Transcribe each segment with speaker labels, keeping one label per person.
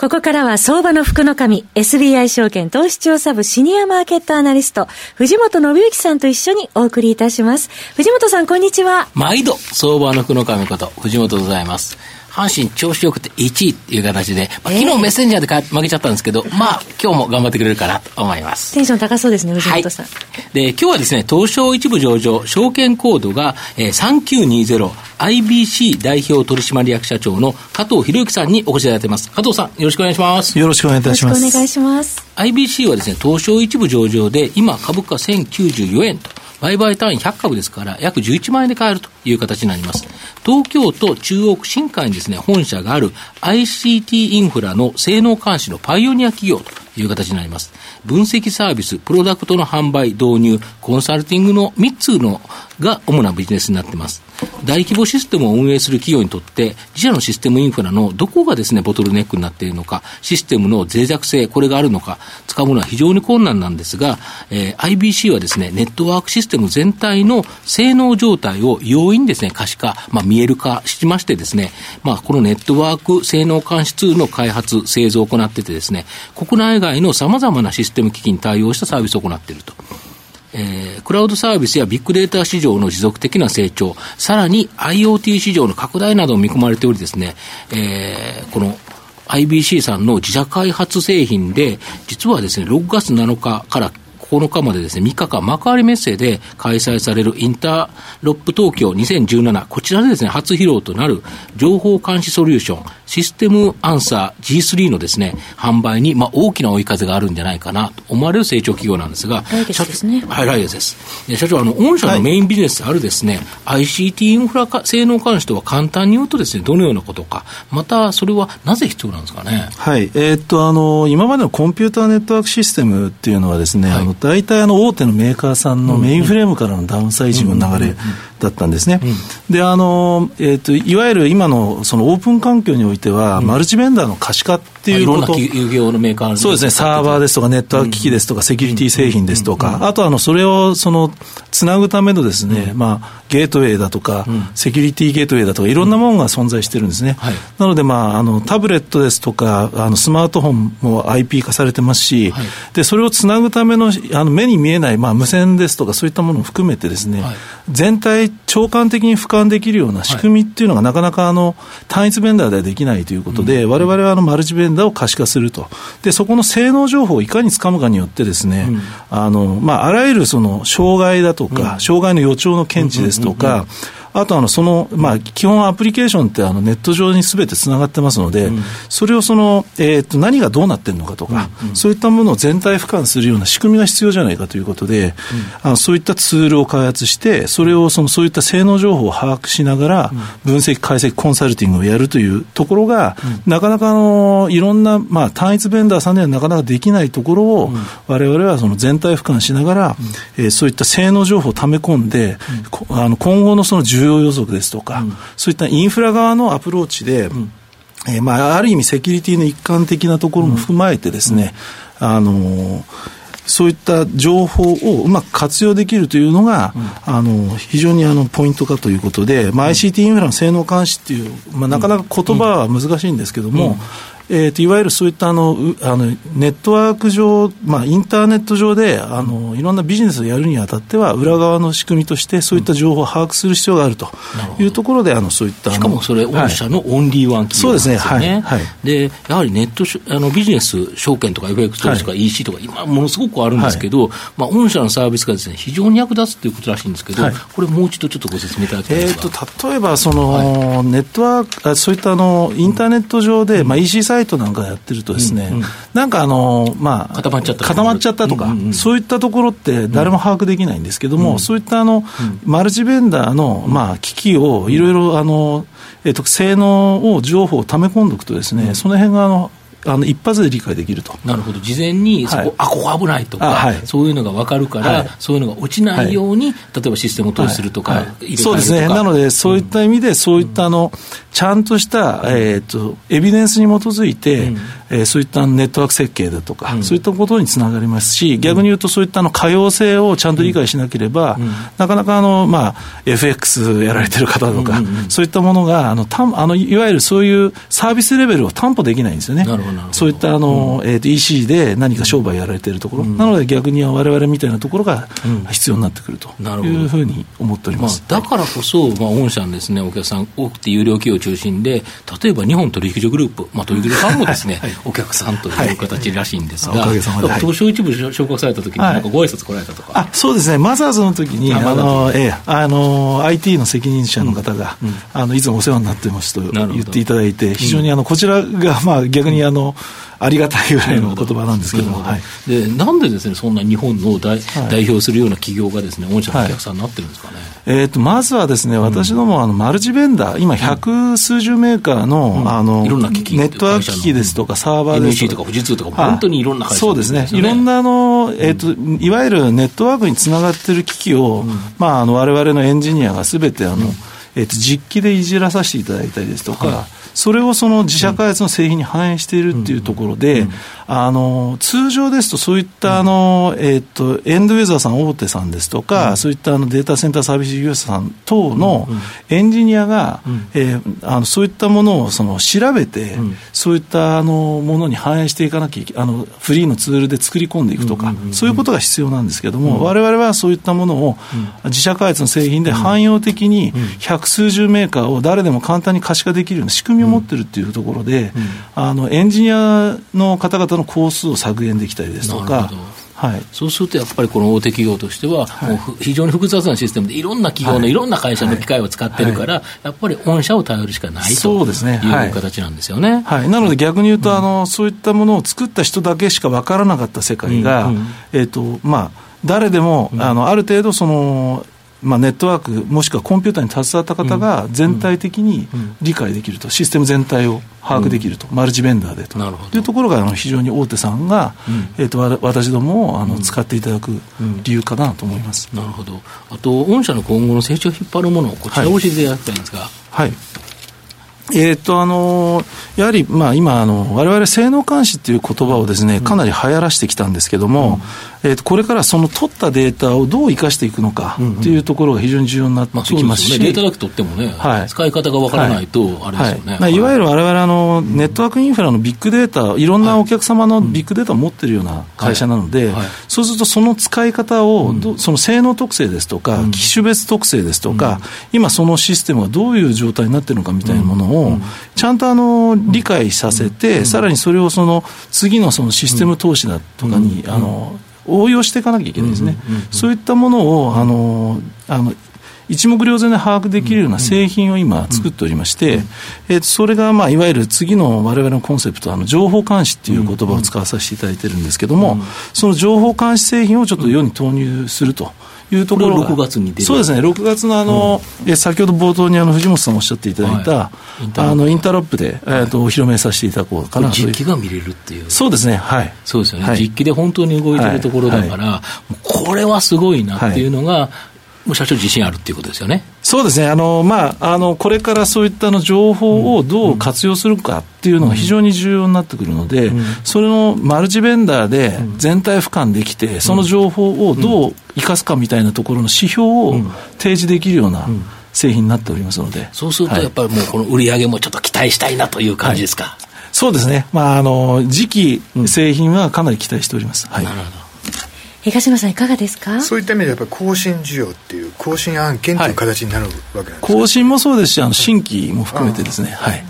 Speaker 1: ここからは相場の福の神、SBI 証券投資調査部シニアマーケットアナリスト、藤本信之さんと一緒にお送りいたします。藤本さん、こんにちは。
Speaker 2: 毎度、相場の福の神こと、藤本でございます。阪神調子よくて1位っていう形で、まあ、昨日メッセンジャーで負けちゃったんですけど、えー、まあ、今日も頑張ってくれるかなと思います。
Speaker 1: テンション高そうですね、藤本さん。はい、
Speaker 2: で、今日はですね、東証一部上場、証券コードが、えー、3920IBC 代表取締役社長の加藤博之さんにお越しいただいてます。加藤さん、よろしくお願いします。
Speaker 3: よろしくお願いいたします。
Speaker 1: よろしくお願いします。
Speaker 2: IBC はですね、東証一部上場で、今株価1094円と。売買単位100株ですから、約11万円で買えるという形になります。東京都中央区新海にですね、本社がある ICT インフラの性能監視のパイオニア企業という形になります。分析サービス、プロダクトの販売、導入、コンサルティングの3つのが主なビジネスになっています。大規模システムを運営する企業にとって、自社のシステムインフラのどこがですね、ボトルネックになっているのか、システムの脆弱性、これがあるのか、使うものは非常に困難なんですが、えー、IBC はですね、ネットワークシステム全体の性能状態を容易にですね、可視化、まあ、見える化しましてですね、まあ、このネットワーク性能監視ツールの開発、製造を行っててですね、国内外のさまざまなシステム機器に対応したサービスを行っていると。えー、クラウドサービスやビッグデータ市場の持続的な成長、さらに IoT 市場の拡大などを見込まれておりですね、えー、この IBC さんの自社開発製品で、実はですね、6月7日から9日までですね、3日間幕張メッセで開催されるインターロップ東京2017、こちらでですね、初披露となる情報監視ソリューション、システムアンサー G3 のですね、販売に、まあ、大きな追い風があるんじゃないかなと思われる成長企業なんですが、
Speaker 1: 来月ですね。
Speaker 2: はい、来月です。社長、あの、御社のメインビジネスであるですね、はい、ICT インフラ性能監視とは簡単に言うとですね、どのようなことか、またそれはなぜ必要なんですかね？
Speaker 3: はい、えー、っと、あの、今までのコンピューターネットワークシステムっていうのはですね、はい、あの、大体あの、大手のメーカーさんのメインフレームからのダウンサイジングの流れだったんですね。で、あの、えー、っと、いわゆる今のそのオープン環境においては、マルチベンダーの可視化っていうこと。いろんな業のメーカーそうですね、サーバーですとか、ネットワーク機器ですとか、セキュリティ製品ですとか、あとあの、それを、その、つなぐためのですね、まあ、ゲートウェイだとか、セキュリティゲートウェイだとか、いろんなものが存在してるんですね。なので、まあ、あの、タブレットですとか、あの、スマートフォンも IP 化されてますし、で、それをつなぐための、あの、目に見えない、まあ、無線ですとか、そういったものを含めてですね、全体、長官的に俯瞰できるような仕組みっていうのが、なかなか、あの、単一ベンダーではできないということで、われわれは、あの、マルチベンダーを可視化すると。で、そこの性能情報をいかにつかむかによってですね、あの、まあ、あらゆるその、障害だとか、障害の予兆の検知ですとか、あとあのその、まあ、基本アプリケーションってあのネット上にすべてつながってますので、うん、それをその、えー、と何がどうなってるのかとか、うん。うん、そういったものを全体俯瞰するような仕組みが必要じゃないかということで、うん、あのそういったツールを開発して、それをそのそういった性能情報を把握しながら、分析、解析、コンサルティングをやるというところが、うん、なかなかあのいろんな、まあ、単一ベンダーさんではなかなかできないところを、われわれはその全体俯瞰しながら、うん、えー、そういった性能情報をため込んで、あの今後のその需要予測ですとか、うん、そういったインフラ側のアプローチで、うん、えー、まあ、ある意味セキュリティの一環的なところも踏まえてですね、あのーそういった情報をうまく活用できるというのが、うん、あの非常にあのポイントかということで、まあ、ICT インフラの性能監視っていう、まあ、なかなか言葉は難しいんですけども、えーと、いわゆるそういったあのあのネットワーク上、まあ、インターネット上であのいろんなビジネスをやるにあたっては、裏側の仕組みとして、そういった情報を把握する必要があるというところで、あのそういった
Speaker 2: しかもそれ、御社のオンリーワン企業ですよね、
Speaker 3: そうですね、はい。
Speaker 2: でやはりネットあのビジネス、証券とか FX 投資とか EC とか、今、ものすごくあるんですけど、まあ、御社のサービスがです、ね、非常に役立つということらしいんですけど、これ、もう一度ちょっとご説明いただきたいですか、
Speaker 3: えーと、例えばその、ネットワーク、そういったあのインターネット上で、まあ、EC サイトなんかやってるるとですね、うんうん、なんかあの、まあ、
Speaker 2: 固まっちゃった
Speaker 3: 固まっちゃったとか、うんうん、そういったところって誰も把握できないんですけども、うん、そういったあの、マルチベンダーの、まあ、機器をいろいろあの、えっと、性能を情報をため込んでおくとですね、その辺があのあの一発で理解できると。
Speaker 2: なるほど、事前にそこ、はい、あここ危ないとか、はい、そういうのが分かるから、はい、そういうのが落ちないように、例えばシステムを投資するとか、
Speaker 3: そうですね、なので、そういった意味で、そういったあの、ちゃんとした、えーと、エビデンスに基づいて、うん、えー、そういったネットワーク設計だとか、うん、そういったことにつながりますし、逆に言うと、そういったの可用性をちゃんと理解しなければ、うん、なかなかあの、まあ、FX やられてる方とか、そういったものがあのたあの、いわゆるそういうサービスレベルを担保できないんですよね。そういったあの、えー、と EC で何か商売やられてるところ、なので逆にわれわれみたいなところが必要になってくるというふうに思っております、
Speaker 2: まあ、だからこそ、まあ、御社のです、ね、お客さん、多くて有料企業中心で、例えば日本取引所グループ、まあ、取引所さんもですね、はい、お客さんという形らしいんですが、はい、東証一部昇格されたときに、なんかご挨拶来られたとか、
Speaker 3: あそうですね、マザーズの時に、あのえー、あの IT の責任者の方が、うん。うん、あのいつもお世話になってますと言っていただいて、非常にあのこちらが、まあ、逆にあの、ありがたいぐらいの言葉なんです。けども、
Speaker 2: はい、でなんでですねそんな日本の代,、代表するような企業がですね御社のお客さんになってるんですかね。
Speaker 3: えーと、まずはですね、私どもあのマルチベンダー、今、百数十メーカーの,、あのネットワーク機器ですとか、サーバーです
Speaker 2: とか、富士通とか、本当にいろんな会
Speaker 3: 社そうですね、いろんなあの、えーといわゆるネットワークにつながっている機器を、まあ、あの我々のエンジニアがすべてあの、えー、と実機でいじらさせていただいたりですとか、それをその自社開発の製品に反映しているっていうところで、あの通常ですと、そういったあの、えー、とエンドウェザーさん、大手さんですとか、そういったあのデータセンターサービス事業者さん等のエンジニアが、えー、あのそういったものをその調べて、そういったあのものに反映していかなきゃいけあのフリーのツールで作り込んでいくとか、そういうことが必要なんですけれども、われわれはそういったものを自社開発の製品で汎用的に百数十メーカーを誰でも簡単に可視化できるような仕組みを持ってるっていうところで、あのエンジニアの方々の工数を削減できたりですとか。
Speaker 2: はい、そうするとやっぱりこの大手企業としては、非常に複雑なシステムで、いろんな企業のい。ろんな会社の機械を使ってるから、はい、やっぱり御社を頼るしかないという形なんですよね。
Speaker 3: はい、なので逆に言うと、あの、そういったものを作った人だけしか分からなかった世界が、うん。うん、えーとまあ、誰でも、あのある程度そのまあ、ネットワーク、もしくはコンピューターに携わった方が全体的に理解できると、システム全体を把握できると、マルチベンダーでと。いうところがあの非常に大手さんが、えー、と私どもをあの使っていただく理由かなと思います、
Speaker 2: なるほど、あと、御社の今後の成長を引っ張るもの、こちらを教えていただきたいんですが。
Speaker 3: はい、はいえーとあのやはり、まあ、今あの、われわれ性能監視っていう言葉をですね、かなり流行らしてきたんですけども、えー、とこれからその取ったデータをどう生かしていくのかというところが非常に重要になってきますし、まあ、
Speaker 2: ね、データだけ取ってもね、はい、使い方がわからないと、あれですよね、
Speaker 3: はい、い。わゆるわれわれのネットワークインフラのビッグデータ、いろんなお客様のビッグデータを持ってるような会社なので、そうするとその使い方を、その性能特性ですとか、機種別特性ですとか、今、そのシステムがどういう状態になっているのかみたいなものを、ちゃんとあの理解させて、さらにそれをその次のそのシステム投資だとかに、あの応用していかなきゃいけないですね、そういったものをあのあの一目瞭然で把握できるような製品を今作っておりまして、えー、それが、まあ、いわゆる次のわれわれのコンセプト、あの情報監視っていう言葉を使わさせていただいてるんですけども、その情報監視製品をちょっと世に投入すると。いうところ
Speaker 2: が6月に
Speaker 3: そうですね、6月のあの、うん、先ほど冒頭にあの藤本さんおっしゃっていただいた、はい、あのインターロップ。で、えー、とお披露目させていただこうかな
Speaker 2: 実機が見れるっていう。
Speaker 3: そうですね。はい。
Speaker 2: そうですよね、はい、実機で本当に動いてるところだから、はい、これはすごいなっていうのが、もう社長自信あるっていうことですよね。
Speaker 3: そうですね。あの、まあ、あの、これからそういったの情報をどう活用するかっていうのが非常に重要になってくるので、うん、それのマルチベンダーで全体俯瞰できて、その情報をどう生かすかみたいなところの指標を提示できるような、製品になっておりますので。
Speaker 2: そうすると、やっぱりもうこの売り上げもちょっと期待したいなという感じですか？はい、
Speaker 3: そうですね。まあ、あの、次期製品はかなり期待しております。
Speaker 2: はい、なるほど。
Speaker 1: 東野さんいかがですか？
Speaker 4: そういった意味でやっぱり更新需要っていう更新案件という形になるわけなんですか、
Speaker 3: 更新もそうですしあの新規も含めてですね。はい。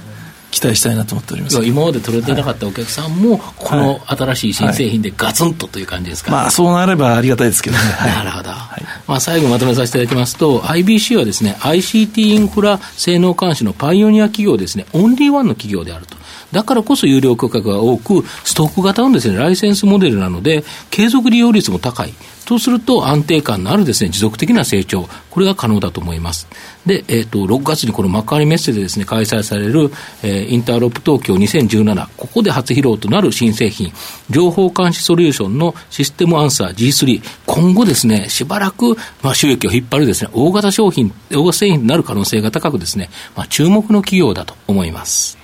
Speaker 3: 期待したいなと思っております。
Speaker 2: 今まで取れてなかったお客さんも、この新しい新製品でガツンとという感じですか、
Speaker 3: まあ、そうなればありがたいですけどね、
Speaker 2: なるほど、はい、まあ、最後まとめさせていただきますと IBC はですね ICT インフラ性能監視のパイオニア企業ですね。オンリーワンの企業であるとだからこそ有料価格が多く、ストック型のですね、ライセンスモデルなので、継続利用率も高い。とすると安定感のあるですね、持続的な成長、これが可能だと思います。で、えっ、ー、と、6月にこの幕張メッセでですね、開催される、えー、インターロップ東京2017、ここで初披露となる新製品、情報監視ソリューションのシステムアンサー G3、今後ですね、しばらく、まあ、収益を引っ張るですね、大型商品、大型製品になる可能性が高くですね、まあ、注目の企業だと思います。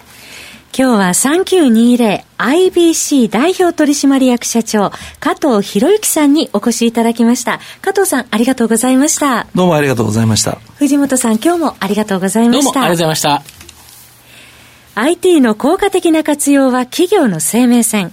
Speaker 1: 今日は 3920IBC 代表取締役社長加藤博之さんにお越しいただきました。加藤さんありがとうございました。
Speaker 3: どうもありがとうございました。
Speaker 1: 藤本さん今日もありがとうございました。
Speaker 2: どうもありがとうございました。
Speaker 1: IT の効果的な活用は企業の生命線。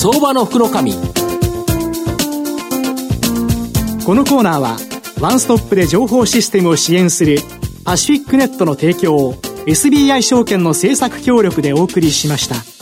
Speaker 2: 相場の福のこ
Speaker 5: のコーナーはワンストップで情報システムを支援するパシフィックネットの提供を SBI 証券の政策協力でお送りしました。